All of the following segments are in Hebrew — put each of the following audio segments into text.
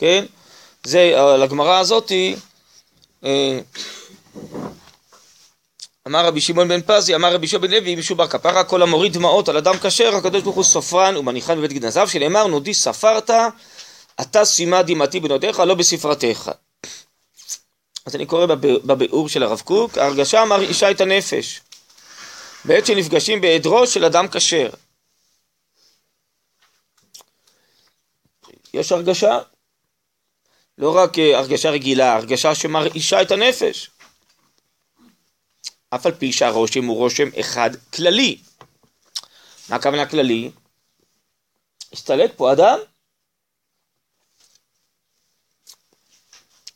כן? זה, לגמרא הזאתי, אה, אמר רבי שמעון בן פזי, אמר רבי שמעון בן לוי, משום בר כפרה, כל המוריד דמעות על אדם כשר, הקדוש ברוך הוא סופרן ומניחן בבית גנזיו, שנאמר, נודי ספרת, אתה שימה דמעתי בנודיך, לא בספרתך. אז אני קורא בביאור של הרב קוק, ההרגשה מרעישה את הנפש, בעת שנפגשים בהיעדרו של אדם כשר. יש הרגשה, לא רק אה, הרגשה רגילה, הרגשה שמרעישה את הנפש. אף על פי שהרושם הוא רושם אחד כללי. מה הכוונה כללי? הסתלק פה אדם.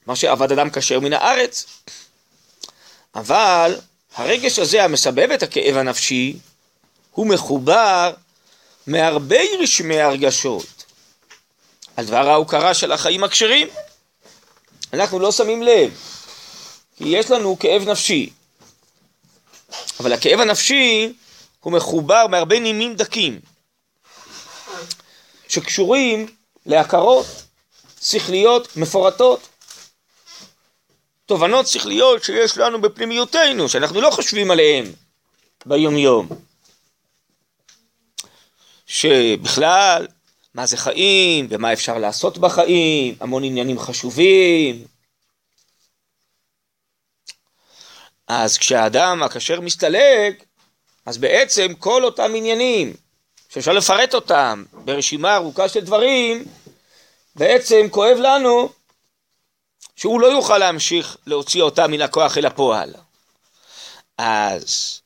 מה שעבד אדם כשר מן הארץ. אבל הרגש הזה המסבב את הכאב הנפשי, הוא מחובר מהרבה רשמי הרגשות על דבר ההוקרה של החיים הכשרים. אנחנו לא שמים לב, כי יש לנו כאב נפשי, אבל הכאב הנפשי הוא מחובר בהרבה נימים דקים, שקשורים להכרות שכליות מפורטות, תובנות שכליות שיש לנו בפנימיותנו, שאנחנו לא חושבים עליהן ביומיום. שבכלל, מה זה חיים, ומה אפשר לעשות בחיים, המון עניינים חשובים, אז כשהאדם הכשר מסתלק, אז בעצם כל אותם עניינים, שאפשר לפרט אותם ברשימה ארוכה של דברים, בעצם כואב לנו שהוא לא יוכל להמשיך להוציא אותם מן הכוח אל הפועל. אז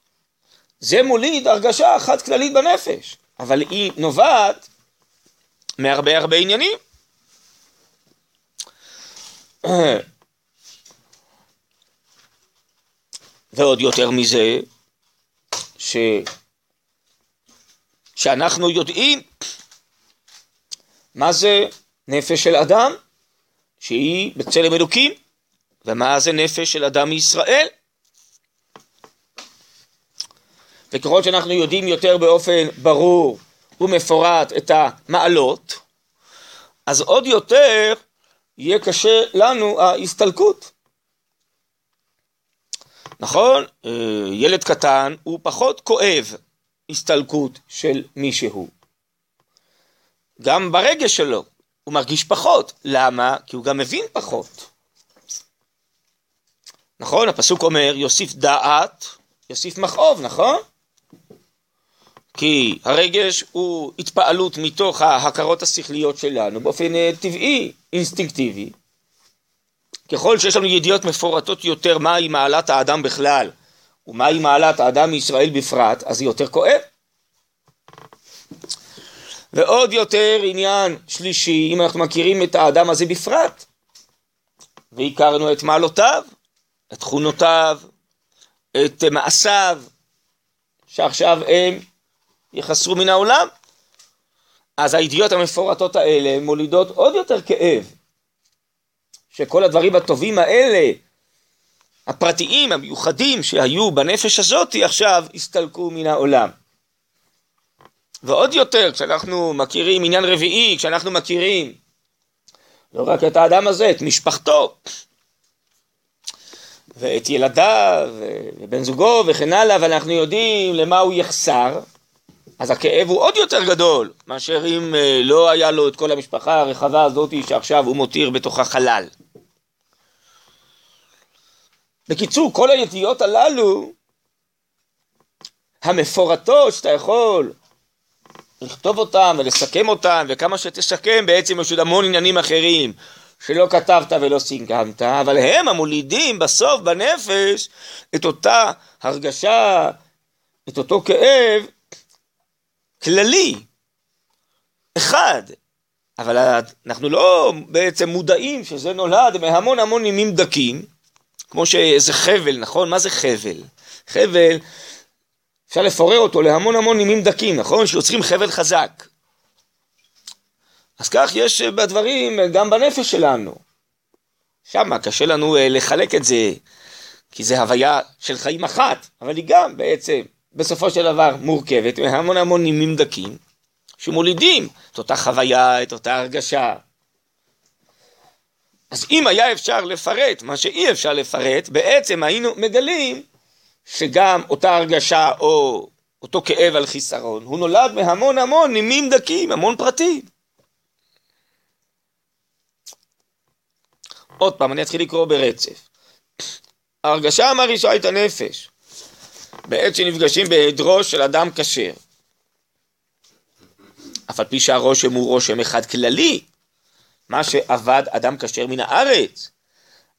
זה מוליד הרגשה אחת כללית בנפש, אבל היא נובעת מהרבה הרבה עניינים. ועוד יותר מזה, ש... שאנחנו יודעים מה זה נפש של אדם, שהיא בצלם אלוקים, ומה זה נפש של אדם מישראל. וככל שאנחנו יודעים יותר באופן ברור ומפורט את המעלות, אז עוד יותר יהיה קשה לנו ההסתלקות. נכון? אה, ילד קטן הוא פחות כואב הסתלקות של מישהו. גם ברגש שלו הוא מרגיש פחות. למה? כי הוא גם מבין פחות. נכון? הפסוק אומר, יוסיף דעת, יוסיף מכאוב, נכון? כי הרגש הוא התפעלות מתוך ההכרות השכליות שלנו באופן אה, טבעי, אינסטינקטיבי. ככל שיש לנו ידיעות מפורטות יותר מהי מעלת האדם בכלל ומהי מעלת האדם מישראל בפרט, אז זה יותר כואב. ועוד יותר עניין שלישי, אם אנחנו מכירים את האדם הזה בפרט, והכרנו את מעלותיו, את תכונותיו, את מעשיו, שעכשיו הם יחסרו מן העולם, אז הידיעות המפורטות האלה מולידות עוד יותר כאב. שכל הדברים הטובים האלה, הפרטיים, המיוחדים שהיו בנפש הזאת, עכשיו הסתלקו מן העולם. ועוד יותר, כשאנחנו מכירים עניין רביעי, כשאנחנו מכירים לא רק את האדם הזה, את משפחתו, ואת ילדיו, ובן זוגו וכן הלאה, ואנחנו יודעים למה הוא יחסר, אז הכאב הוא עוד יותר גדול, מאשר אם אה, לא היה לו את כל המשפחה הרחבה הזאת שעכשיו הוא מותיר בתוכה חלל. בקיצור, כל הידיעות הללו, המפורטות שאתה יכול לכתוב אותם ולסכם אותם, וכמה שתסכם בעצם יש עוד המון עניינים אחרים שלא כתבת ולא סיכמת, אבל הם המולידים בסוף בנפש את אותה הרגשה, את אותו כאב כללי, אחד, אבל אנחנו לא בעצם מודעים שזה נולד מהמון המון נימים דקים, כמו שאיזה חבל, נכון? מה זה חבל? חבל, אפשר לפורר אותו להמון המון נימים דקים, נכון? שיוצרים חבל חזק. אז כך יש בדברים גם בנפש שלנו. שמה קשה לנו אה, לחלק את זה, כי זה הוויה של חיים אחת, אבל היא גם בעצם בסופו של דבר מורכבת מהמון המון נימים דקים, שמולידים את אותה חוויה, את אותה הרגשה. אז אם היה אפשר לפרט מה שאי אפשר לפרט, בעצם היינו מגלים שגם אותה הרגשה או אותו כאב על חיסרון, הוא נולד מהמון המון נימים דקים, המון פרטים. עוד פעם, אני אתחיל לקרוא ברצף. ההרגשה המרעישה את הנפש בעת שנפגשים בהיעדרו של אדם כשר. אף על פי שהרושם הוא רושם אחד כללי, מה שאבד אדם כשר מן הארץ.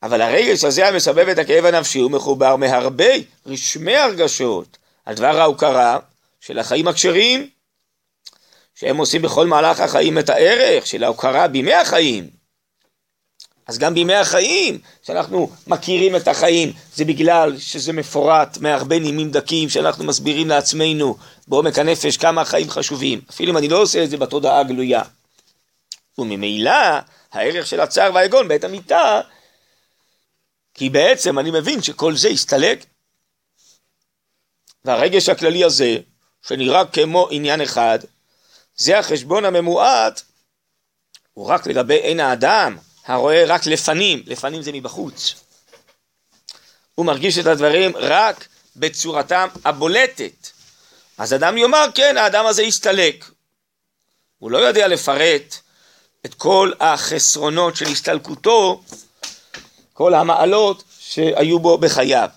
אבל הרגש הזה המסבב את הכאב הנפשי הוא מחובר מהרבה רשמי הרגשות על דבר ההוקרה של החיים הכשרים, שהם עושים בכל מהלך החיים את הערך של ההוקרה בימי החיים. אז גם בימי החיים, שאנחנו מכירים את החיים, זה בגלל שזה מפורט מהרבה נימים דקים שאנחנו מסבירים לעצמנו בעומק הנפש כמה החיים חשובים, אפילו אם אני לא עושה את זה בתודעה הגלויה. וממילא הערך של הצער והיגון בעת המיטה, כי בעצם אני מבין שכל זה הסתלק. והרגש הכללי הזה, שנראה כמו עניין אחד, זה החשבון הממועט, הוא רק לגבי עין האדם, הרואה רק לפנים, לפנים זה מבחוץ. הוא מרגיש את הדברים רק בצורתם הבולטת. אז אדם יאמר, כן, האדם הזה הסתלק. הוא לא יודע לפרט את כל החסרונות של הסתלקותו, כל המעלות שהיו בו בחייו.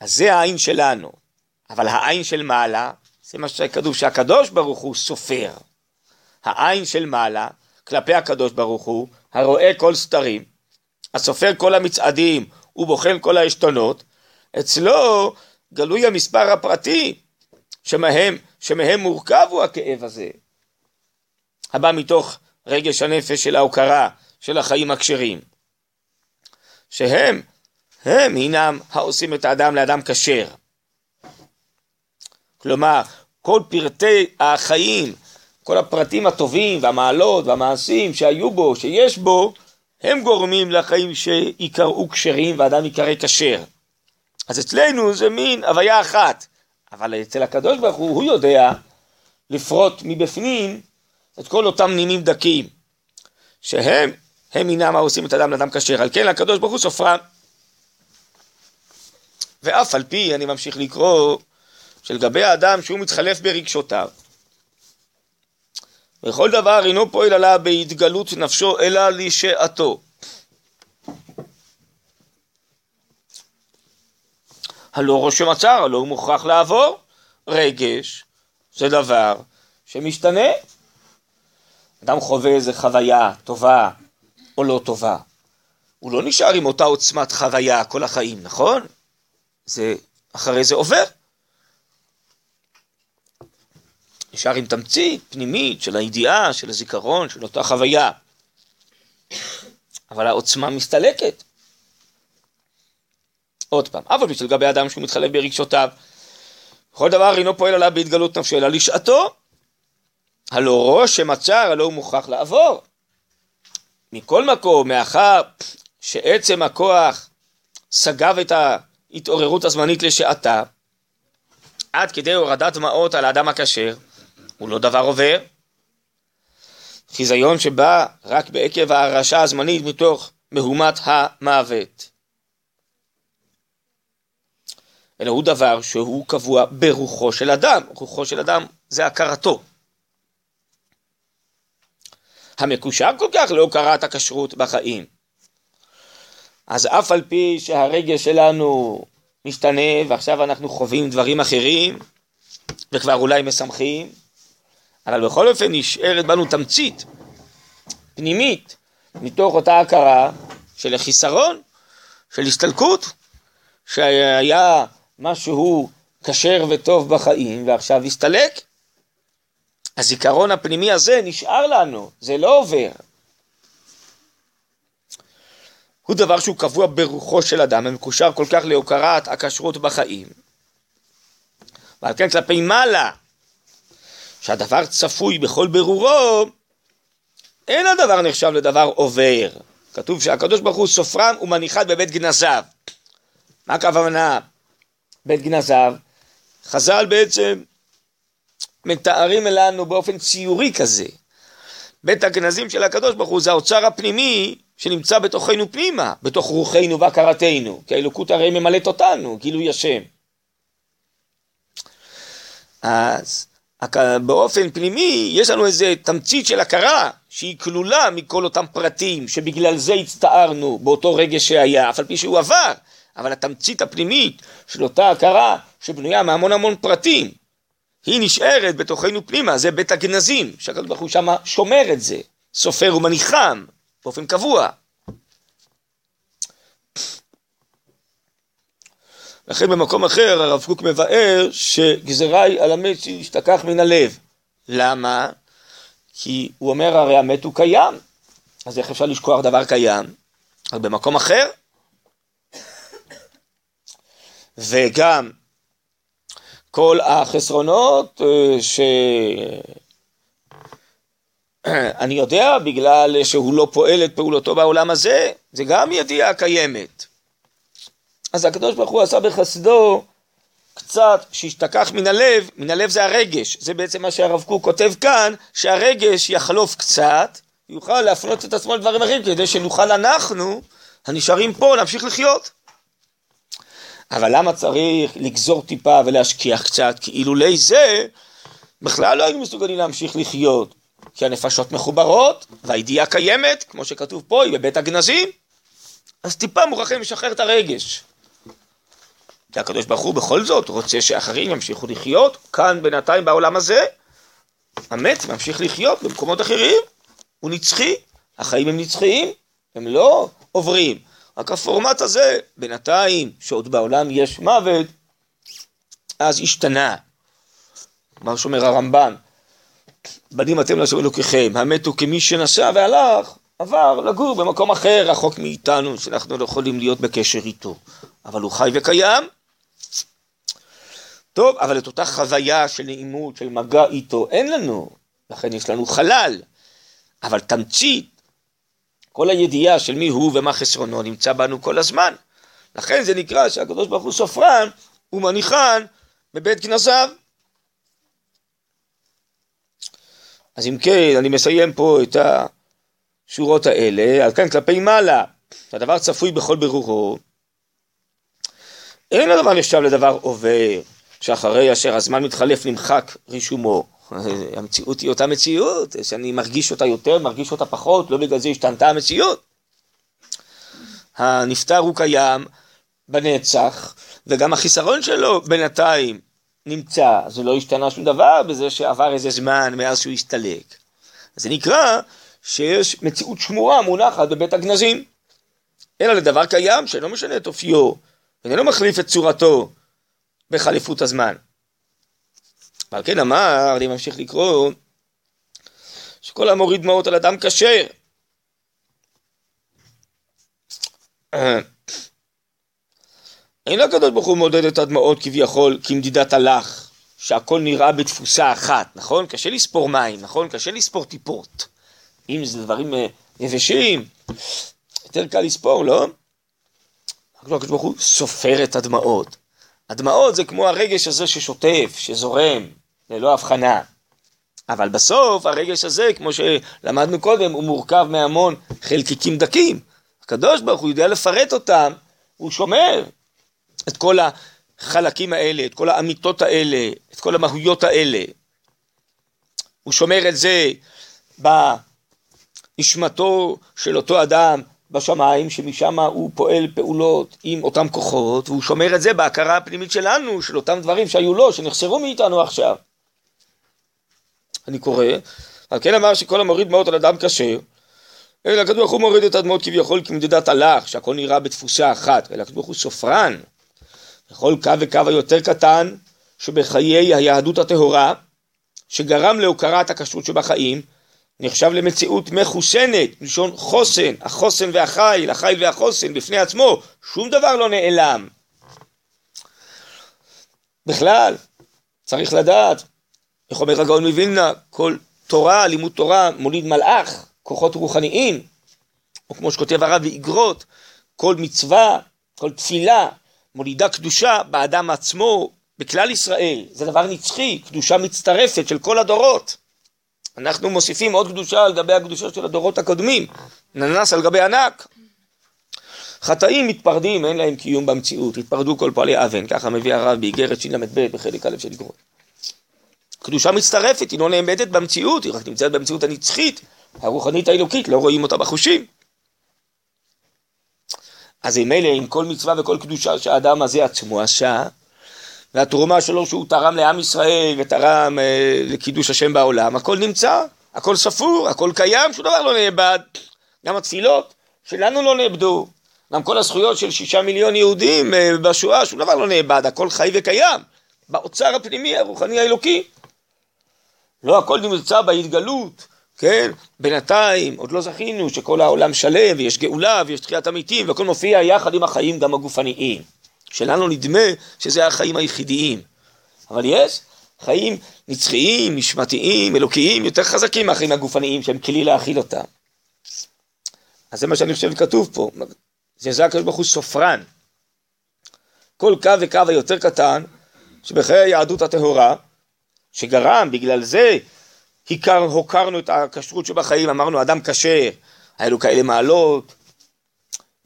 אז זה העין שלנו. אבל העין של מעלה, זה מה שכתוב שהקדוש ברוך הוא סופר. העין של מעלה, כלפי הקדוש ברוך הוא, הרואה כל סתרים, הסופר כל המצעדים ובוחן כל העשתונות, אצלו גלוי המספר הפרטי שמהם, שמהם מורכב הוא הכאב הזה, הבא מתוך רגש הנפש של ההוקרה של החיים הכשרים, שהם, הם הינם העושים את האדם לאדם כשר. כלומר, כל פרטי החיים כל הפרטים הטובים והמעלות והמעשים שהיו בו, שיש בו, הם גורמים לחיים שיקראו כשרים ואדם יקרא כשר. אז אצלנו זה מין הוויה אחת, אבל אצל הקדוש ברוך הוא, הוא יודע לפרוט מבפנים את כל אותם נימים דקים, שהם, הם אינם העושים את אדם לאדם כשר, על כן הקדוש ברוך הוא סופרם. ואף על פי, אני ממשיך לקרוא, שלגבי האדם שהוא מתחלף ברגשותיו, וכל דבר אינו פועל עליו בהתגלות נפשו אלא לשעתו. הלא רושם הצער, הלא הוא מוכרח לעבור. רגש זה דבר שמשתנה. אדם חווה איזה חוויה טובה או לא טובה. הוא לא נשאר עם אותה עוצמת חוויה כל החיים, נכון? זה אחרי זה עובר. נשאר עם תמצית פנימית של הידיעה, של הזיכרון, של אותה חוויה. אבל העוצמה מסתלקת. עוד פעם, אף על פי אדם שהוא מתחלף ברגשותיו, כל דבר אינו פועל עליו בהתגלות נפשו, אלא לשעתו. הלא רושם הצער, הלא הוא מוכרח לעבור. מכל מקום, מאחר שעצם הכוח סגב את ההתעוררות הזמנית לשעתה, עד כדי הורדת דמעות על האדם הכשר, הוא לא דבר עובר. חיזיון שבא רק בעקב ההרעשה הזמנית מתוך מהומת המוות. אלא הוא דבר שהוא קבוע ברוחו של אדם. רוחו של אדם זה הכרתו. המקושר כל כך להוקרת הכשרות בחיים. אז אף על פי שהרגש שלנו משתנה ועכשיו אנחנו חווים דברים אחרים וכבר אולי משמחים, אבל בכל אופן נשארת בנו תמצית פנימית מתוך אותה הכרה של החיסרון, של הסתלקות, שהיה משהו כשר וטוב בחיים ועכשיו הסתלק. הזיכרון הפנימי הזה נשאר לנו, זה לא עובר. הוא דבר שהוא קבוע ברוחו של אדם, ומקושר כל כך להוקרת הכשרות בחיים. ועל כן כלפי מעלה, שהדבר צפוי בכל ברורו, אין הדבר נחשב לדבר עובר. כתוב שהקדוש ברוך הוא סופרם ומניחת בבית גנזיו. מה הכוונה בית גנזיו? חז"ל בעצם מתארים לנו באופן ציורי כזה. בית הגנזים של הקדוש ברוך הוא זה האוצר הפנימי שנמצא בתוכנו פנימה, בתוך רוחנו והכרתנו, כי האלוקות הרי ממלאת אותנו, גילוי השם. אז באופן פנימי יש לנו איזה תמצית של הכרה שהיא כלולה מכל אותם פרטים שבגלל זה הצטערנו באותו רגע שהיה, אף על פי שהוא עבר, אבל התמצית הפנימית של אותה הכרה שבנויה מהמון המון פרטים, היא נשארת בתוכנו פנימה, זה בית הגנזים, שהקדוש ברוך הוא שמה שומר את זה, סופר ומניחם באופן קבוע. לכן במקום אחר הרב קוק מבאר שגזרה היא על המת שישתכח מן הלב. למה? כי הוא אומר הרי המת הוא קיים, אז איך אפשר לשכוח דבר קיים? אז במקום אחר. וגם כל החסרונות אה, שאני יודע בגלל שהוא לא פועל את פעולתו בעולם הזה, זה גם ידיעה קיימת. אז הקדוש ברוך הוא עשה בחסדו קצת שישתכח מן הלב, מן הלב זה הרגש, זה בעצם מה שהרב קוק כותב כאן, שהרגש יחלוף קצת, יוכל להפנות את עצמו לדברים אחרים, כדי שנוכל אנחנו, הנשארים פה, להמשיך לחיות. אבל למה צריך לגזור טיפה ולהשכיח קצת? כי אילולי זה, בכלל לא היינו מסוגלים להמשיך לחיות. כי הנפשות מחוברות, והידיעה קיימת, כמו שכתוב פה, היא בבית הגנזים. אז טיפה מוכרחים לשחרר את הרגש. כי הקדוש ברוך הוא בכל זאת רוצה שאחרים ימשיכו לחיות, כאן בינתיים בעולם הזה, המת ממשיך לחיות במקומות אחרים, הוא נצחי, החיים הם נצחיים, הם לא עוברים. רק הפורמט הזה, בינתיים, שעוד בעולם יש מוות, אז השתנה. מה שאומר הרמב"ן, בנים אתם לשם אלוקיכם, המת הוא כמי שנסע והלך, עבר לגור במקום אחר, רחוק מאיתנו, שאנחנו לא יכולים להיות בקשר איתו. אבל הוא חי וקיים, טוב, אבל את אותה חוויה של נעימות, של מגע איתו, אין לנו. לכן יש לנו חלל. אבל תמצית, כל הידיעה של מי הוא ומה חסרונו נמצא בנו כל הזמן. לכן זה נקרא שהקדוש ברוך הוא סופרן ומניחן בבית כנסיו. אז אם כן, אני מסיים פה את השורות האלה, על כן כלפי מעלה, שהדבר צפוי בכל ברורו, אין הדבר נחשב לדבר עובר. שאחרי אשר הזמן מתחלף נמחק רישומו. המציאות היא אותה מציאות, שאני מרגיש אותה יותר, מרגיש אותה פחות, לא בגלל זה השתנתה המציאות. הנפטר הוא קיים בנצח, וגם החיסרון שלו בינתיים נמצא, זה לא השתנה שום דבר בזה שעבר איזה זמן מאז שהוא הסתלק. זה נקרא שיש מציאות שמורה מונחת בבית הגנזים. אלא לדבר קיים שאינו משנה את אופיו, איננו מחליף את צורתו, בחליפות הזמן. ועל כן אמר, אני ממשיך לקרוא, שכל המוריד דמעות על אדם כשר. אין הקדוש ברוך הוא מודד את הדמעות כביכול כמדידת הלך, שהכל נראה בתפוסה אחת, נכון? קשה לספור מים, נכון? קשה לספור טיפות. אם זה דברים אה, יבשים, יותר קל לספור, לא? הקדוש ברוך הוא סופר את הדמעות. הדמעות זה כמו הרגש הזה ששוטף, שזורם, ללא הבחנה. אבל בסוף הרגש הזה, כמו שלמדנו קודם, הוא מורכב מהמון חלקיקים דקים. הקדוש ברוך הוא יודע לפרט אותם, הוא שומר את כל החלקים האלה, את כל האמיתות האלה, את כל המהויות האלה. הוא שומר את זה בנשמתו של אותו אדם, בשמיים, שמשם הוא פועל פעולות עם אותם כוחות, והוא שומר את זה בהכרה הפנימית שלנו, של אותם דברים שהיו לו, שנחסרו מאיתנו עכשיו. אני קורא, על כן אמר שכל המוריד דמעות על אדם כשר, אלא הקדוש ברוך הוא מוריד את הדמעות כביכול כמדידת הלך, שהכל נראה בתפוסה אחת, אלא הקדוש הוא סופרן. בכל קו וקו היותר קטן שבחיי היהדות הטהורה, שגרם להוקרת הכשרות שבחיים, נחשב למציאות מחוסנת, מלשון חוסן, החוסן והחיל, החיל והחוסן בפני עצמו, שום דבר לא נעלם. בכלל, צריך לדעת, איך אומר הגאון מווילנה, כל תורה, לימוד תורה, מוליד מלאך, כוחות רוחניים, או כמו שכותב הרב באגרות, כל מצווה, כל תפילה, מולידה קדושה באדם עצמו, בכלל ישראל, זה דבר נצחי, קדושה מצטרפת של כל הדורות. אנחנו מוסיפים עוד קדושה על גבי הקדושה של הדורות הקודמים, ננס על גבי ענק. חטאים מתפרדים, אין להם קיום במציאות, התפרדו כל פועלי אבן, ככה מביא הרב באיגרת של"ב בחלק א' של איגרות. קדושה מצטרפת, היא לא נאמדת במציאות, היא רק נמצאת במציאות הנצחית, הרוחנית האלוקית, לא רואים אותה בחושים. אז אם אלה, עם כל מצווה וכל קדושה שהאדם הזה עצמו עשה, והתרומה שלו שהוא תרם לעם ישראל ותרם אה, לקידוש השם בעולם, הכל נמצא, הכל ספור, הכל קיים, שום דבר לא נאבד. גם התפילות שלנו לא נאבדו, גם כל הזכויות של שישה מיליון יהודים אה, בשואה, שום דבר לא נאבד, הכל חי וקיים, באוצר הפנימי הרוחני האלוקי. לא הכל נמצא בהתגלות, כן? בינתיים עוד לא זכינו שכל העולם שלם ויש גאולה ויש תחיית המתים והכל מופיע יחד עם החיים גם הגופניים. שלנו נדמה שזה החיים היחידיים. אבל יש חיים נצחיים, נשמתיים, אלוקיים, יותר חזקים מהחיים הגופניים שהם כלי להכיל אותם. אז זה מה שאני חושב כתוב פה, זה הקדוש ברוך הוא סופרן. כל קו וקו היותר קטן שבחיי היהדות הטהורה, שגרם בגלל זה הכר, הוקרנו את הכשרות שבחיים, אמרנו אדם כשר, היה לו כאלה מעלות,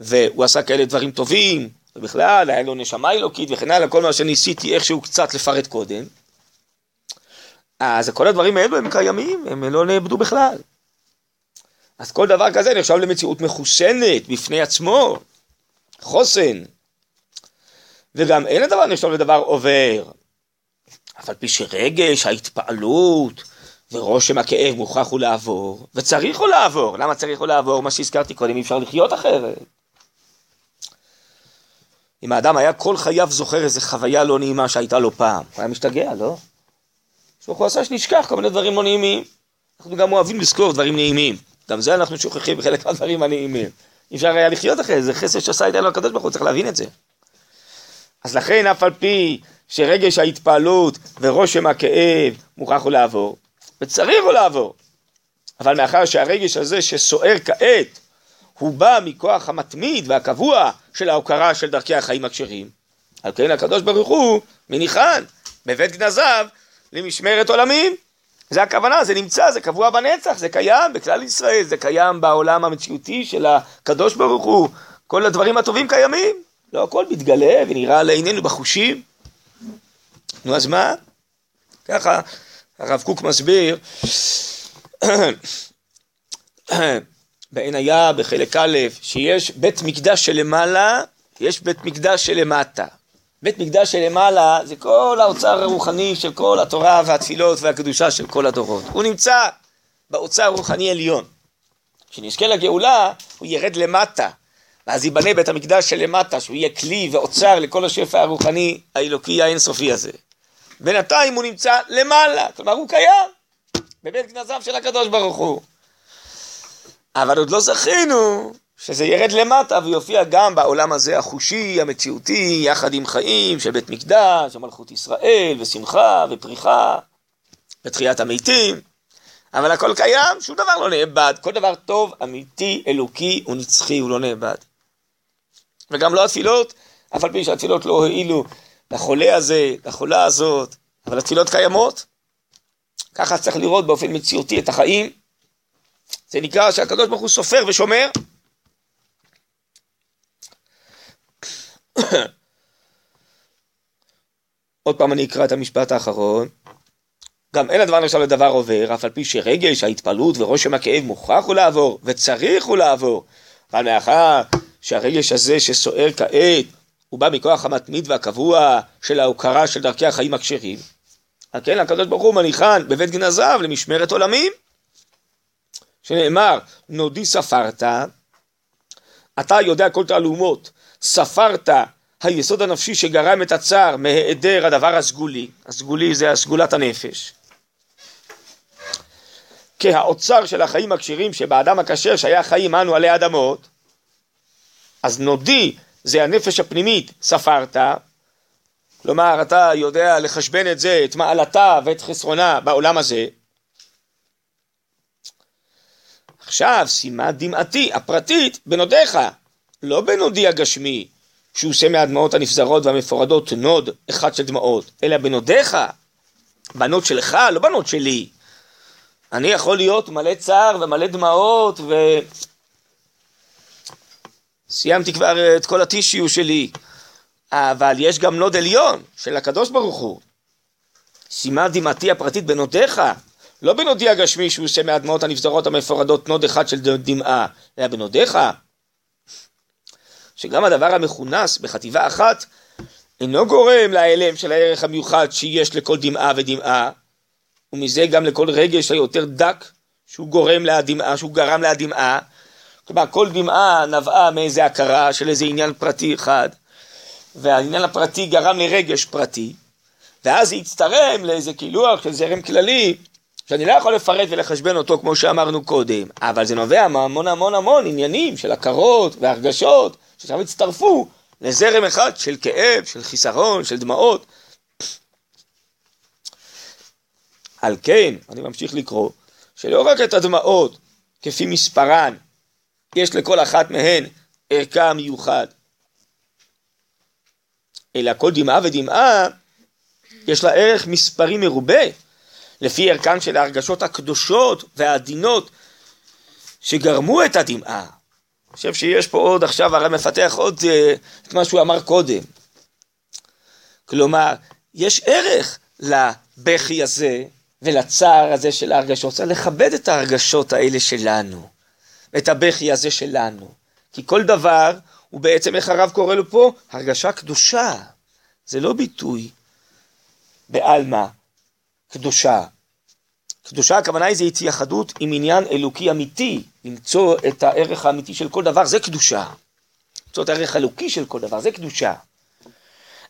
והוא עשה כאלה דברים טובים, ובכלל היה לו נשמה אלוקית וכן הלאה, כל מה שניסיתי איכשהו קצת לפרט קודם. אז כל הדברים האלו הם קיימים, הם לא נאבדו בכלל. אז כל דבר כזה נחשב למציאות מחוסנת בפני עצמו, חוסן. וגם אין הדבר נחשב לדבר עובר. אף על פי שרגש, ההתפעלות ורושם הכאב מוכרח הוא לעבור, וצריך הוא לעבור. למה צריך הוא לעבור? מה שהזכרתי קודם, אי אפשר לחיות אחרת. אם האדם היה כל חייו זוכר איזה חוויה לא נעימה שהייתה לו פעם, הוא היה משתגע, לא? הוא עשה שנשכח כל מיני דברים לא נעימים. אנחנו גם אוהבים לזכור דברים נעימים. גם זה אנחנו שוכחים בחלק מהדברים הנעימים. אי אפשר היה לחיות אחרי זה, חסד שעשה איתנו הקדוש ברוך הוא, צריך להבין את זה. אז לכן אף על פי שרגש ההתפעלות ורושם הכאב מוכרח הוא לעבור, וצריך הוא לעבור. אבל מאחר שהרגש הזה שסוער כעת, הוא בא מכוח המתמיד והקבוע של ההוקרה של דרכי החיים הכשרים. על כן הקדוש ברוך הוא מניחן בבית גנזיו למשמרת עולמים. זה הכוונה, זה נמצא, זה קבוע בנצח, זה קיים בכלל ישראל, זה קיים בעולם המציאותי של הקדוש ברוך הוא. כל הדברים הטובים קיימים, לא הכל מתגלה ונראה לעינינו בחושים. נו אז מה? ככה הרב קוק מסביר בעין היה בחלק א', שיש בית מקדש שלמעלה, יש בית מקדש שלמטה. בית מקדש שלמעלה זה כל האוצר הרוחני של כל התורה והתפילות והקדושה של כל הדורות. הוא נמצא באוצר הרוחני עליון. כשנזכה לגאולה, הוא ירד למטה, ואז ייבנה בית המקדש שלמטה, שהוא יהיה כלי ואוצר לכל השפע הרוחני האלוקי האינסופי הזה. בינתיים הוא נמצא למעלה, כלומר הוא קיים בבית גנזיו של הקדוש ברוך הוא. אבל עוד לא זכינו שזה ירד למטה ויופיע גם בעולם הזה החושי, המציאותי, יחד עם חיים של בית מקדש, ומלכות ישראל, ושמחה, ופריחה, ותחיית המתים. אבל הכל קיים, שום דבר לא נאבד. כל דבר טוב, אמיתי, אלוקי ונצחי, הוא לא נאבד. וגם לא התפילות, אף על פי שהתפילות לא הועילו לחולה הזה, לחולה הזאת, אבל התפילות קיימות. ככה צריך לראות באופן מציאותי את החיים. זה נקרא שהקדוש ברוך הוא סופר ושומר. עוד פעם אני אקרא את המשפט האחרון. גם אין הדבר נחשב לדבר עובר, אף על פי שרגש, ההתפעלות ורושם הכאב מוכרח הוא לעבור, וצריך הוא לעבור. אבל מאחר שהרגש הזה שסוער כעת, הוא בא מכוח המתמיד והקבוע של ההוקרה של דרכי החיים הכשרים. על כן הקדוש ברוך הוא מניחן בבית גנזיו למשמרת עולמים. שנאמר, נודי ספרת, אתה יודע כל תעלומות, ספרת היסוד הנפשי שגרם את הצער מהיעדר הדבר הסגולי, הסגולי זה הסגולת הנפש. כהאוצר של החיים הכשרים שבאדם הכשר שהיה חיים אנו עלי אדמות, אז נודי זה הנפש הפנימית, ספרת, כלומר אתה יודע לחשבן את זה, את מעלתה ואת חסרונה בעולם הזה, עכשיו שימה דמעתי הפרטית בנודך, לא בנודי הגשמי, שהוא עושה מהדמעות הנפזרות והמפורדות נוד אחד של דמעות, אלא בנודך, בנוד שלך, לא בנוד שלי. אני יכול להיות מלא צער ומלא דמעות ו... סיימתי כבר את כל הטישיו שלי, אבל יש גם נוד עליון של הקדוש ברוך הוא. שימה דמעתי הפרטית בנודך, לא בנודי הגשמי שהוא עושה מהדמעות הנבזרות המפורדות נוד אחד של דמעה, אלא בנודיך. שגם הדבר המכונס בחטיבה אחת אינו גורם להיעלם של הערך המיוחד שיש לכל דמעה ודמעה, ומזה גם לכל רגש היותר דק שהוא גורם להדמעה, שהוא גרם להדמעה. כלומר, כל דמעה נבעה מאיזה הכרה של איזה עניין פרטי אחד, והעניין הפרטי גרם לרגש פרטי, ואז זה הצטרם לאיזה קילוח של זרם כללי, שאני לא יכול לפרט ולחשבן אותו כמו שאמרנו קודם, אבל זה נובע מהמון המון המון עניינים של הכרות והרגשות, שעכשיו הצטרפו לזרם אחד של כאב, של חיסרון, של דמעות. על כן, אני ממשיך לקרוא, שלא רק את הדמעות, כפי מספרן, יש לכל אחת מהן ערכה מיוחד, אלא כל דמעה ודמעה, יש לה ערך מספרי מרובה, לפי ערכן של ההרגשות הקדושות והעדינות שגרמו את הדמעה. אני חושב שיש פה עוד עכשיו, הרי מפתח עוד uh, את מה שהוא אמר קודם. כלומר, יש ערך לבכי הזה ולצער הזה של ההרגשות. צריך לכבד את ההרגשות האלה שלנו, את הבכי הזה שלנו. כי כל דבר הוא בעצם, איך הרב קורא לו פה? הרגשה קדושה. זה לא ביטוי בעלמא, קדושה. קדושה הכוונה היא זה התייחדות עם עניין אלוקי אמיתי, למצוא את הערך האמיתי של כל דבר, זה קדושה. למצוא את הערך האלוקי של כל דבר, זה קדושה.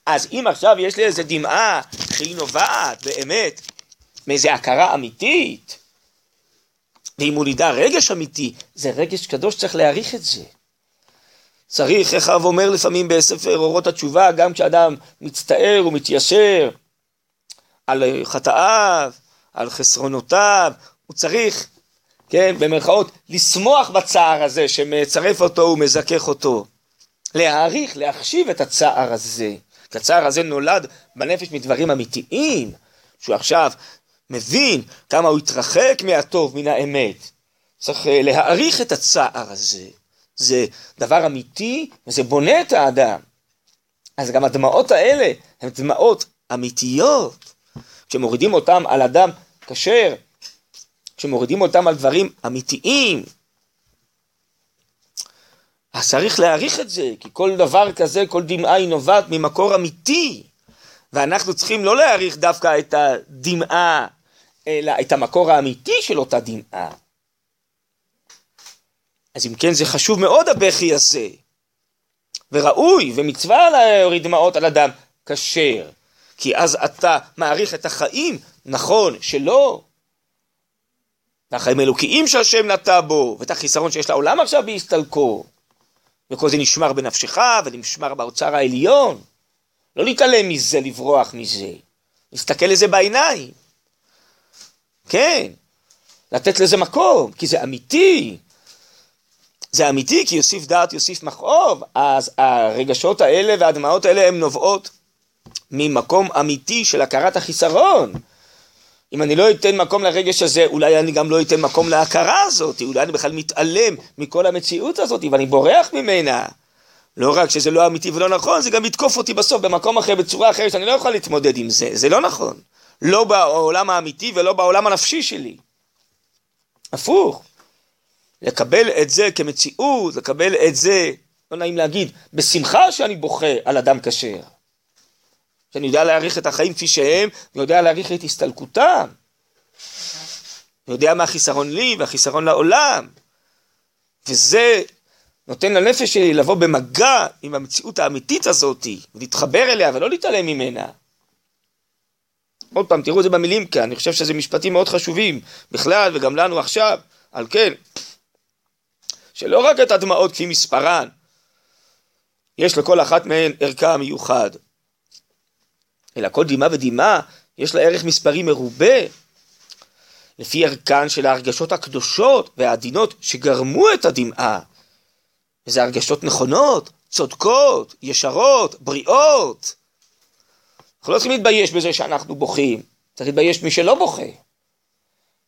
אז אם עכשיו יש לי איזה דמעה שהיא נובעת באמת מאיזה הכרה אמיתית, והיא מולידה רגש אמיתי, זה רגש קדוש, צריך להעריך את זה. צריך, איך הרב אומר לפעמים בספר אורות התשובה, גם כשאדם מצטער ומתיישר על חטאיו, על חסרונותיו, הוא צריך, כן, במרכאות, לשמוח בצער הזה שמצרף אותו ומזכך אותו. להעריך, להחשיב את הצער הזה. כי הצער הזה נולד בנפש מדברים אמיתיים, שהוא עכשיו מבין כמה הוא התרחק מהטוב, מן האמת. צריך אה, להעריך את הצער הזה. זה דבר אמיתי וזה בונה את האדם. אז גם הדמעות האלה הן דמעות אמיתיות. כשמורידים אותם על אדם כשר, כשמורידים אותם על דברים אמיתיים, אז צריך להעריך את זה, כי כל דבר כזה, כל דמעה היא נובעת ממקור אמיתי, ואנחנו צריכים לא להעריך דווקא את הדמעה, אלא את המקור האמיתי של אותה דמעה. אז אם כן, זה חשוב מאוד הבכי הזה, וראוי, ומצווה להוריד דמעות על אדם כשר, כי אז אתה מעריך את החיים, נכון שלא, והחיים האלוקיים שהשם נטע בו, ואת החיסרון שיש לעולם עכשיו בהסתלקו, וכל זה נשמר בנפשך ונשמר באוצר העליון. לא להתעלם מזה, לברוח מזה. להסתכל לזה בעיניים. כן, לתת לזה מקום, כי זה אמיתי. זה אמיתי, כי יוסיף דעת יוסיף מכאוב, אז הרגשות האלה והדמעות האלה הן נובעות ממקום אמיתי של הכרת החיסרון. אם אני לא אתן מקום לרגש הזה, אולי אני גם לא אתן מקום להכרה הזאת, אולי אני בכלל מתעלם מכל המציאות הזאת ואני בורח ממנה. לא רק שזה לא אמיתי ולא נכון, זה גם יתקוף אותי בסוף במקום אחר, בצורה אחרת, שאני לא יכול להתמודד עם זה, זה לא נכון. לא בעולם האמיתי ולא בעולם הנפשי שלי. הפוך. לקבל את זה כמציאות, לקבל את זה, לא נעים להגיד, בשמחה שאני בוכה על אדם כשר. שאני יודע להעריך את החיים כפי שהם, ויודע להעריך את הסתלקותם. יודע מה החיסרון לי והחיסרון לעולם. וזה נותן לנפש שלי לבוא במגע עם המציאות האמיתית הזאת, ולהתחבר אליה ולא להתעלם ממנה. עוד פעם, תראו את זה במילים כאן, אני חושב שזה משפטים מאוד חשובים, בכלל וגם לנו עכשיו, על כן, שלא רק את הדמעות כפי מספרן, יש לכל אחת מהן ערכה מיוחד, אלא כל דמעה ודמעה יש לה ערך מספרי מרובה, לפי ערכן של ההרגשות הקדושות והעדינות שגרמו את הדמעה. וזה הרגשות נכונות, צודקות, ישרות, בריאות. אנחנו לא צריכים להתבייש בזה שאנחנו בוכים, צריך להתבייש מי שלא בוכה.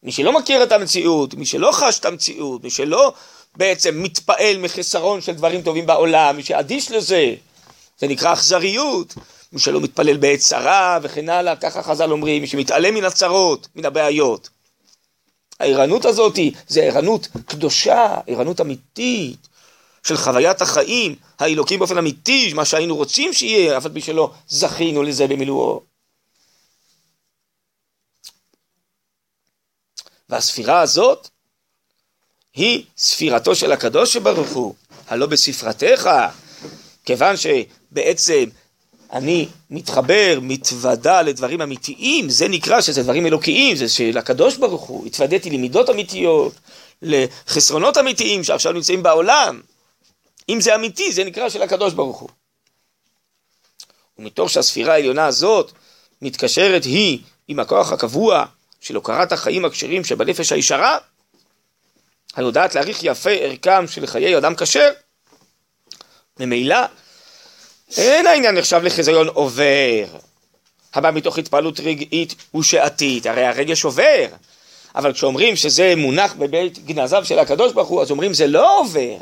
מי שלא מכיר את המציאות, מי שלא חש את המציאות, מי שלא בעצם מתפעל מחסרון של דברים טובים בעולם, מי שאדיש לזה, זה נקרא אכזריות, מי שלא מתפלל בעת צרה וכן הלאה, ככה חז"ל אומרים, מי שמתעלם מן הצרות, מן הבעיות. הערנות הזאת זה ערנות קדושה, ערנות אמיתית של חוויית החיים, האלוקים באופן אמיתי, מה שהיינו רוצים שיהיה, אף על פי שלא זכינו לזה במילואו. והספירה הזאת היא ספירתו של הקדוש ברוך הוא, הלא בספרתך, כיוון שבעצם אני מתחבר, מתוודה לדברים אמיתיים, זה נקרא שזה דברים אלוקיים, זה של הקדוש ברוך הוא, התוודעתי למידות אמיתיות, לחסרונות אמיתיים שעכשיו נמצאים בעולם. אם זה אמיתי, זה נקרא של הקדוש ברוך הוא. ומתוך שהספירה העליונה הזאת מתקשרת היא עם הכוח הקבוע של הוקרת החיים הכשרים שבנפש הישרה, היודעת להעריך יפה ערכם של חיי אדם כשר, ממילא אין העניין נחשב לחיזיון עובר, הבא מתוך התפעלות רגעית ושעתית, הרי הרגש עובר, אבל כשאומרים שזה מונח בבית גנזיו של הקדוש ברוך הוא, אז אומרים זה לא עובר.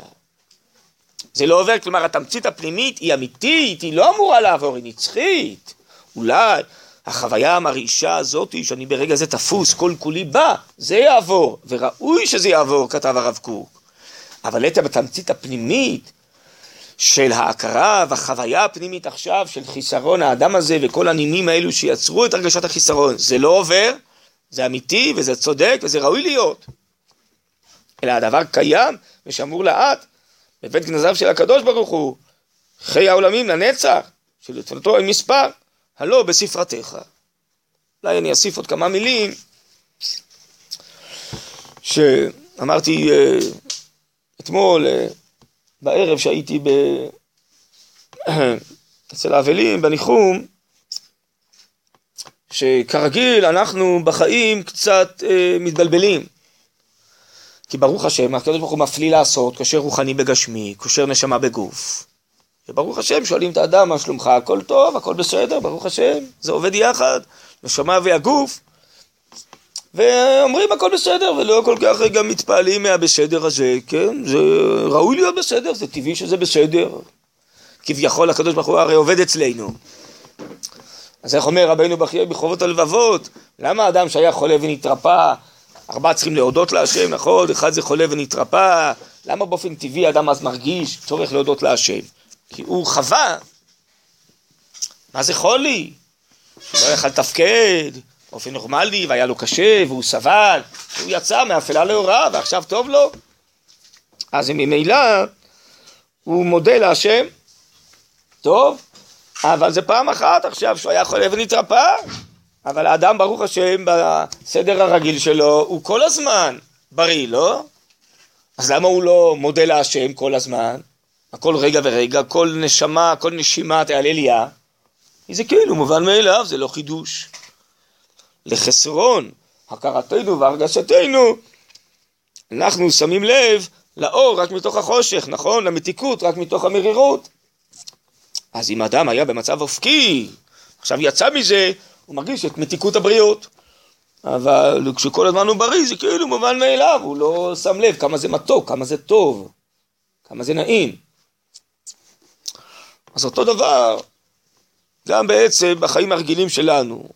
זה לא עובר, כלומר התמצית הפנימית היא אמיתית, היא לא אמורה לעבור, היא נצחית. אולי החוויה המרעישה הזאת, שאני ברגע זה תפוס, כל כולי בא, זה יעבור, וראוי שזה יעבור, כתב הרב קוק. אבל את התמצית הפנימית של ההכרה והחוויה הפנימית עכשיו של חיסרון האדם הזה וכל הנימים האלו שיצרו את הרגשת החיסרון, זה לא עובר, זה אמיתי וזה צודק וזה ראוי להיות. אלא הדבר קיים ושמור לאט בבית גנזיו של הקדוש ברוך הוא, חיי העולמים לנצח, שלתפילתו אין מספר. הלא בספרתך. אולי אני אוסיף עוד כמה מילים, שאמרתי uh, אתמול uh, בערב שהייתי ב... אצל האבלים בניחום, שכרגיל אנחנו בחיים קצת uh, מתבלבלים. כי ברוך השם, הקדוש ברוך הוא מפליא לעשות, קושר רוחני בגשמי, קושר נשמה בגוף. וברוך השם, שואלים את האדם, מה שלומך? הכל טוב, הכל בסדר, ברוך השם, זה עובד יחד, נשמה והגוף. ואומרים הכל בסדר, ולא כל כך גם מתפעלים מהבסדר הזה, כן? זה ראוי להיות בסדר, זה טבעי שזה בסדר. כביכול הקדוש ברוך הוא הרי עובד אצלנו. אז איך אומר רבינו בחיי בחובות הלבבות? למה אדם שהיה חולה ונתרפא, ארבעה צריכים להודות להשם, נכון? אחד זה חולה ונתרפא, למה באופן טבעי אדם אז מרגיש צורך להודות להשם? כי הוא חווה, מה זה חולי? לא יכל לתפקד באופן נורמלי, והיה לו קשה, והוא סבל, הוא יצא מאפלה לאורה, ועכשיו טוב לו. אז ממילא הוא מודה להשם, טוב, אבל זה פעם אחת עכשיו שהוא היה חולה ונתרפא, אבל האדם, ברוך השם, בסדר הרגיל שלו, הוא כל הזמן בריא, לא? אז למה הוא לא מודה להשם כל הזמן? הכל רגע ורגע, כל נשמה, כל נשימה תהלליה, זה כאילו מובן מאליו, זה לא חידוש. לחסרון הכרתנו והרגשתנו, אנחנו שמים לב לאור רק מתוך החושך, נכון? למתיקות רק מתוך המרירות. אז אם אדם היה במצב אופקי, עכשיו יצא מזה, הוא מרגיש את מתיקות הבריאות. אבל כשכל הזמן הוא בריא, זה כאילו מובן מאליו, הוא לא שם לב כמה זה מתוק, כמה זה טוב, כמה זה נעים. אז אותו דבר, גם בעצם בחיים הרגילים שלנו.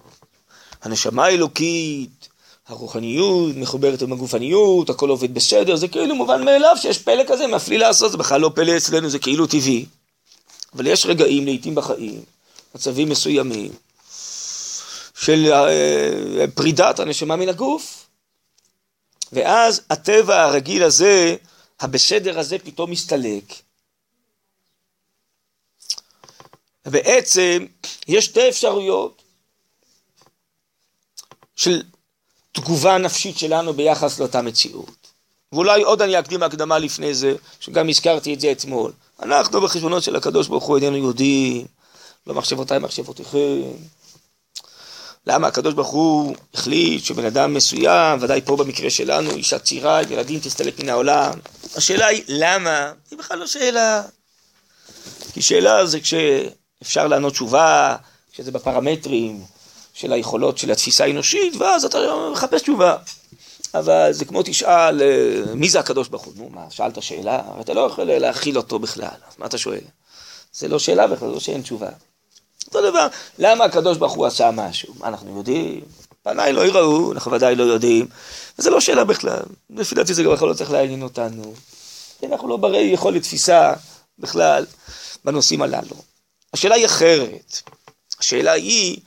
הנשמה האלוקית, הרוחניות מחוברת עם הגופניות, הכל עובד בסדר, זה כאילו מובן מאליו שיש פלא כזה, מפליא לעשות, זה בכלל לא פלא אצלנו, זה כאילו טבעי. אבל יש רגעים, לעיתים בחיים, מצבים מסוימים, של אה, פרידת הנשמה מן הגוף. ואז הטבע הרגיל הזה, הבסדר הזה פתאום מסתלק, ובעצם יש שתי אפשרויות של תגובה נפשית שלנו ביחס לאותה מציאות. ואולי עוד אני אקדים הקדמה לפני זה, שגם הזכרתי את זה אתמול. אנחנו בחשבונות של הקדוש ברוך הוא איננו יודעים, לא מחשבותיי מחשבותיכם. למה הקדוש ברוך הוא החליט שבן אדם מסוים, ודאי פה במקרה שלנו, אישה צעירה, ילדים תסתלק מן העולם. השאלה היא למה? היא בכלל לא שאלה. כי שאלה זה כש... אפשר לענות תשובה, שזה בפרמטרים של היכולות של התפיסה האנושית, ואז אתה מחפש תשובה. אבל זה כמו תשאל, אה, מי זה הקדוש ברוך הוא? נו, מה, שאלת שאלה? הרי אתה לא יכול להכיל אותו בכלל, אז מה אתה שואל? זה לא שאלה בכלל, זה לא שאין תשובה. אותו דבר, למה הקדוש ברוך הוא עשה משהו? מה אנחנו יודעים? פניי לא יראו, אנחנו ודאי לא יודעים, וזה לא שאלה בכלל. לפי דעתי זה בכלל לא צריך לעניין אותנו. אנחנו לא ברי יכולת תפיסה בכלל בנושאים הללו. השאלה היא אחרת. השאלה היא,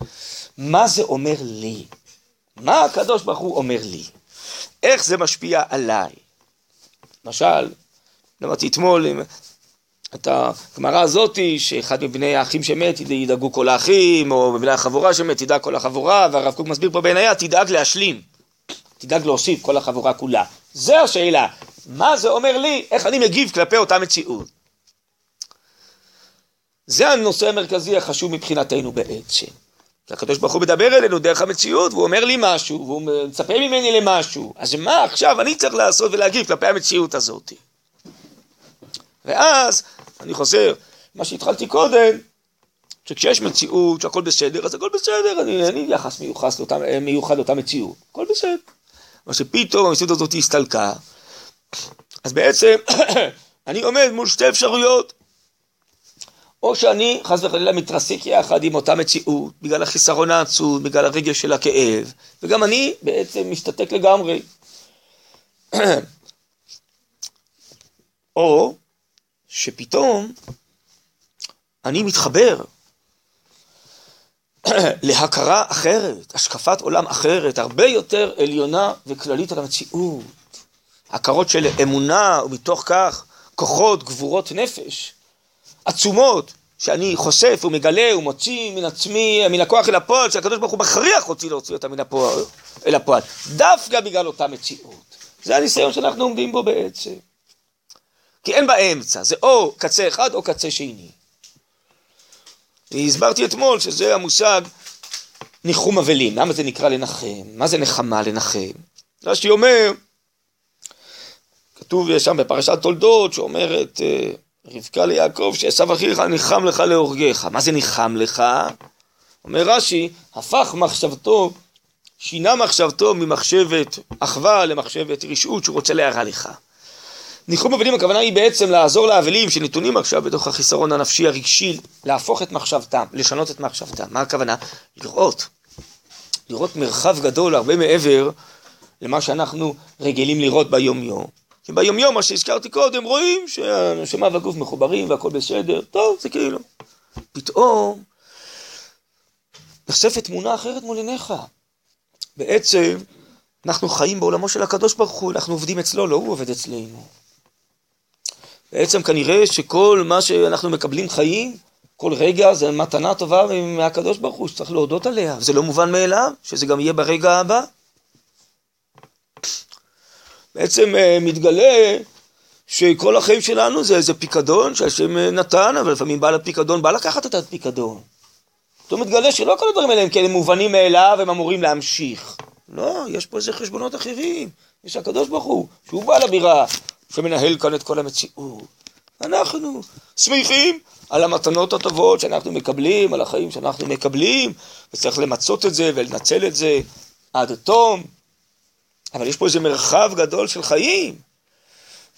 מה זה אומר לי? מה הקדוש ברוך הוא אומר לי? איך זה משפיע עליי? למשל, למדתי אתמול את הגמרא הזאתי, שאחד מבני האחים שמת ידאגו כל האחים, או מבני החבורה שמת תדאג כל החבורה, והרב קוק מסביר פה בעינייה, תדאג להשלים, תדאג להוסיף כל החבורה כולה. זה השאלה, מה זה אומר לי, איך אני מגיב כלפי אותה מציאות. זה הנושא המרכזי החשוב מבחינתנו בעצם. הקדוש ברוך הוא מדבר אלינו דרך המציאות, והוא אומר לי משהו, והוא מצפה ממני למשהו. אז מה עכשיו אני צריך לעשות ולהגיב כלפי המציאות הזאת? ואז אני חוזר, מה שהתחלתי קודם, שכשיש מציאות שהכל בסדר, אז הכל בסדר, אני, לי יחס מיוחד לאותה, מיוחד לאותה מציאות, הכל בסדר. אבל שפתאום המציאות הזאת הסתלקה, אז בעצם אני עומד מול שתי אפשרויות. או שאני חס וחלילה מתרסק יחד עם אותה מציאות, בגלל החיסרון העצוב, בגלל הרגש של הכאב, וגם אני בעצם משתתק לגמרי. או שפתאום אני מתחבר להכרה אחרת, השקפת עולם אחרת, הרבה יותר עליונה וכללית על המציאות. הכרות של אמונה, ומתוך כך כוחות, גבורות נפש, עצומות, שאני חושף ומגלה ומוציא מן עצמי, מן הכוח אל הפועל, שהקדוש ברוך הוא מכריח אותי להוציא אותה מן הפועל, אל הפועל, דווקא בגלל אותה מציאות. זה הניסיון שאנחנו עומדים בו בעצם. כי אין באמצע, זה או קצה אחד או קצה שני. הסברתי אתמול שזה המושג ניחום אבלים. למה זה נקרא לנחם? מה זה נחמה לנחם? רש"י אומר, כתוב שם בפרשת תולדות, שאומרת אה, רבקה ליעקב, שעשו אחיך ניחם לך להורגך. מה זה ניחם לך? אומר רש"י, הפך מחשבתו, שינה מחשבתו ממחשבת אחווה למחשבת רשעות שהוא רוצה להרע לך. ניחום אבלים הכוונה היא בעצם לעזור לאבלים שנתונים עכשיו בתוך החיסרון הנפשי הרגשי, להפוך את מחשבתם, לשנות את מחשבתם. מה הכוונה? לראות. לראות מרחב גדול הרבה מעבר למה שאנחנו רגילים לראות ביום-יום. כי ביום-יום, מה שהזכרתי קודם, רואים שהנשמה והגוף מחוברים והכל בסדר, טוב, זה כאילו. פתאום נחשפת תמונה אחרת מול עיניך. בעצם אנחנו חיים בעולמו של הקדוש ברוך הוא, אנחנו עובדים אצלו, לא הוא עובד אצלנו. בעצם כנראה שכל מה שאנחנו מקבלים חיים, כל רגע זה מתנה טובה מהקדוש ברוך הוא, שצריך להודות עליה. זה לא מובן מאליו, שזה גם יהיה ברגע הבא. בעצם אה, מתגלה שכל החיים שלנו זה איזה פיקדון שהשם אה, נתן, אבל לפעמים בעל הפיקדון בא לקחת את הפיקדון. פתאום מתגלה שלא כל הדברים האלה הם כאלה מובנים מאליו, הם אמורים להמשיך. לא, יש פה איזה חשבונות אחרים. יש הקדוש ברוך הוא, שהוא בעל הבירה, שמנהל כאן את כל המציאות. אנחנו שמחים על המתנות הטובות שאנחנו מקבלים, על החיים שאנחנו מקבלים, וצריך למצות את זה ולנצל את זה עד תום. אבל יש פה איזה מרחב גדול של חיים,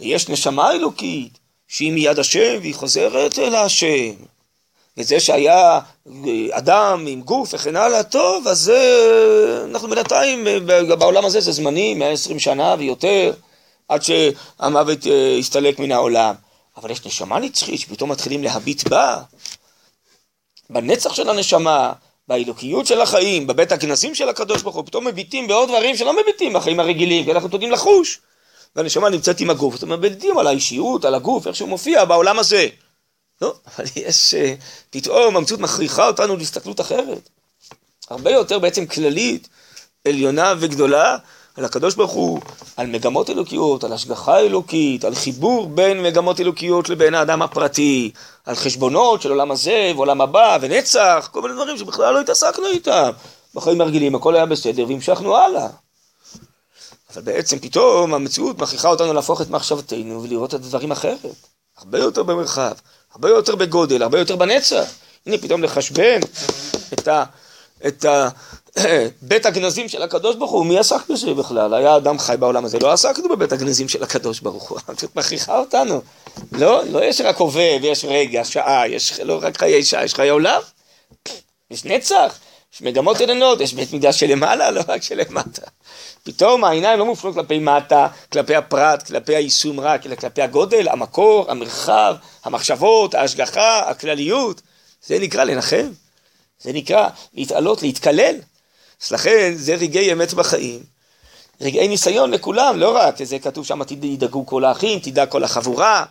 ויש נשמה אלוקית שהיא מיד השם והיא חוזרת אל השם. וזה שהיה אדם עם גוף וכן הלאה, טוב, אז זה, אנחנו בינתיים, בעולם הזה זה זמני, 120 שנה ויותר. עד שהמוות אה, יסתלק מן העולם. אבל יש נשמה נצחית שפתאום מתחילים להביט בה, בנצח של הנשמה, באלוקיות של החיים, בבית הכנסים של הקדוש ברוך הוא, פתאום מביטים בעוד דברים שלא מביטים בחיים הרגילים, כי אנחנו יודעים לחוש. והנשמה נמצאת עם הגוף, זאת אומרת, מביטים על האישיות, על הגוף, איך שהוא מופיע בעולם הזה. לא, אבל יש, אה, פתאום המציאות מכריחה אותנו להסתכלות אחרת. הרבה יותר בעצם כללית, עליונה וגדולה, על הקדוש ברוך הוא, על מגמות אלוקיות, על השגחה אלוקית, על חיבור בין מגמות אלוקיות לבין האדם הפרטי, על חשבונות של עולם הזה ועולם הבא ונצח, כל מיני דברים שבכלל לא התעסקנו איתם. בחיים הרגילים הכל היה בסדר והמשכנו הלאה. אבל בעצם פתאום המציאות מכריחה אותנו להפוך את מחשבתנו ולראות את הדברים אחרת. הרבה יותר במרחב, הרבה יותר בגודל, הרבה יותר בנצח. הנה פתאום לחשבן את את בית הגנזים של הקדוש ברוך הוא, מי עסק בזה בכלל? היה אדם חי בעולם הזה, לא עסקנו בבית הגנזים של הקדוש ברוך הוא, את מכריחה אותנו. לא, לא יש רק הווה ויש רגע, שעה, יש לא רק חיי שעה, יש חיי עולם. יש נצח, יש מגמות עליונות, יש בית מקדש שלמעלה, לא רק שלמטה. פתאום העיניים לא מופנות כלפי מטה, כלפי הפרט, כלפי היישום רק, אלא כלפי הגודל, המקור, המרחב, המחשבות, ההשגחה, הכלליות. זה נקרא לנחם. זה נקרא להתעלות, להתקלל. אז לכן זה רגעי אמת בחיים. רגעי ניסיון לכולם, לא רק, זה כתוב שם, תדאגו כל האחים, תדאג כל החבורה.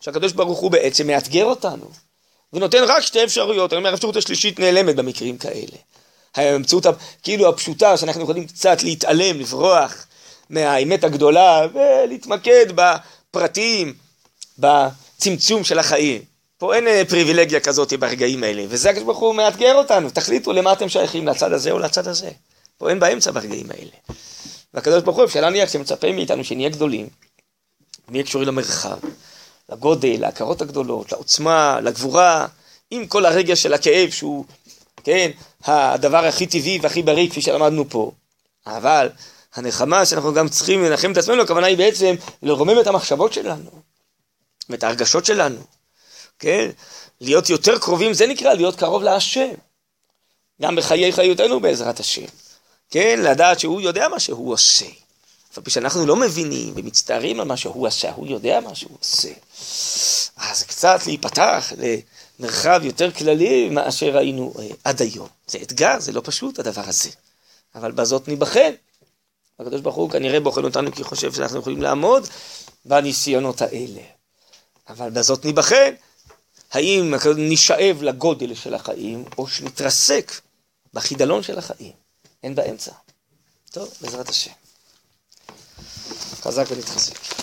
שהקדוש ברוך הוא בעצם מאתגר אותנו. ונותן רק שתי אפשרויות, אני אומר, האפשרות השלישית נעלמת במקרים כאלה. המציאות כאילו הפשוטה, שאנחנו יכולים קצת להתעלם, לברוח מהאמת הגדולה ולהתמקד בפרטים, בצמצום של החיים. פה אין אה, פריבילגיה כזאת ברגעים האלה, וזה הקדוש ברוך הוא מאתגר אותנו, תחליטו למה אתם שייכים, לצד הזה או לצד הזה. פה אין באמצע ברגעים האלה. והקדוש ברוך הוא, אפשר להניח שמצפה מאיתנו שנהיה גדולים, נהיה קשורים למרחב, לגודל, להכרות הגדולות, לעוצמה, לגבורה, עם כל הרגע של הכאב שהוא, כן, הדבר הכי טבעי והכי בריא כפי שלמדנו פה. אבל הנחמה שאנחנו גם צריכים לנחם את עצמנו, הכוונה היא בעצם לרומם את המחשבות שלנו, ואת ההרגשות שלנו, כן? להיות יותר קרובים, זה נקרא להיות קרוב להשם. גם בחיי חיותנו בעזרת השם. כן, לדעת שהוא יודע מה שהוא עושה. אבל כשאנחנו לא מבינים ומצטערים על מה שהוא עשה, הוא יודע מה שהוא עושה. אז קצת להיפתח למרחב יותר כללי מאשר היינו אה, עד היום. זה אתגר, זה לא פשוט הדבר הזה. אבל בזאת ניבחן. הקדוש ברוך הוא כנראה בוחן אותנו כי חושב שאנחנו יכולים לעמוד בניסיונות האלה. אבל בזאת ניבחן. האם נשאב לגודל של החיים, או שנתרסק בחידלון של החיים. אין באמצע. טוב, בעזרת השם. חזק ונתחזק.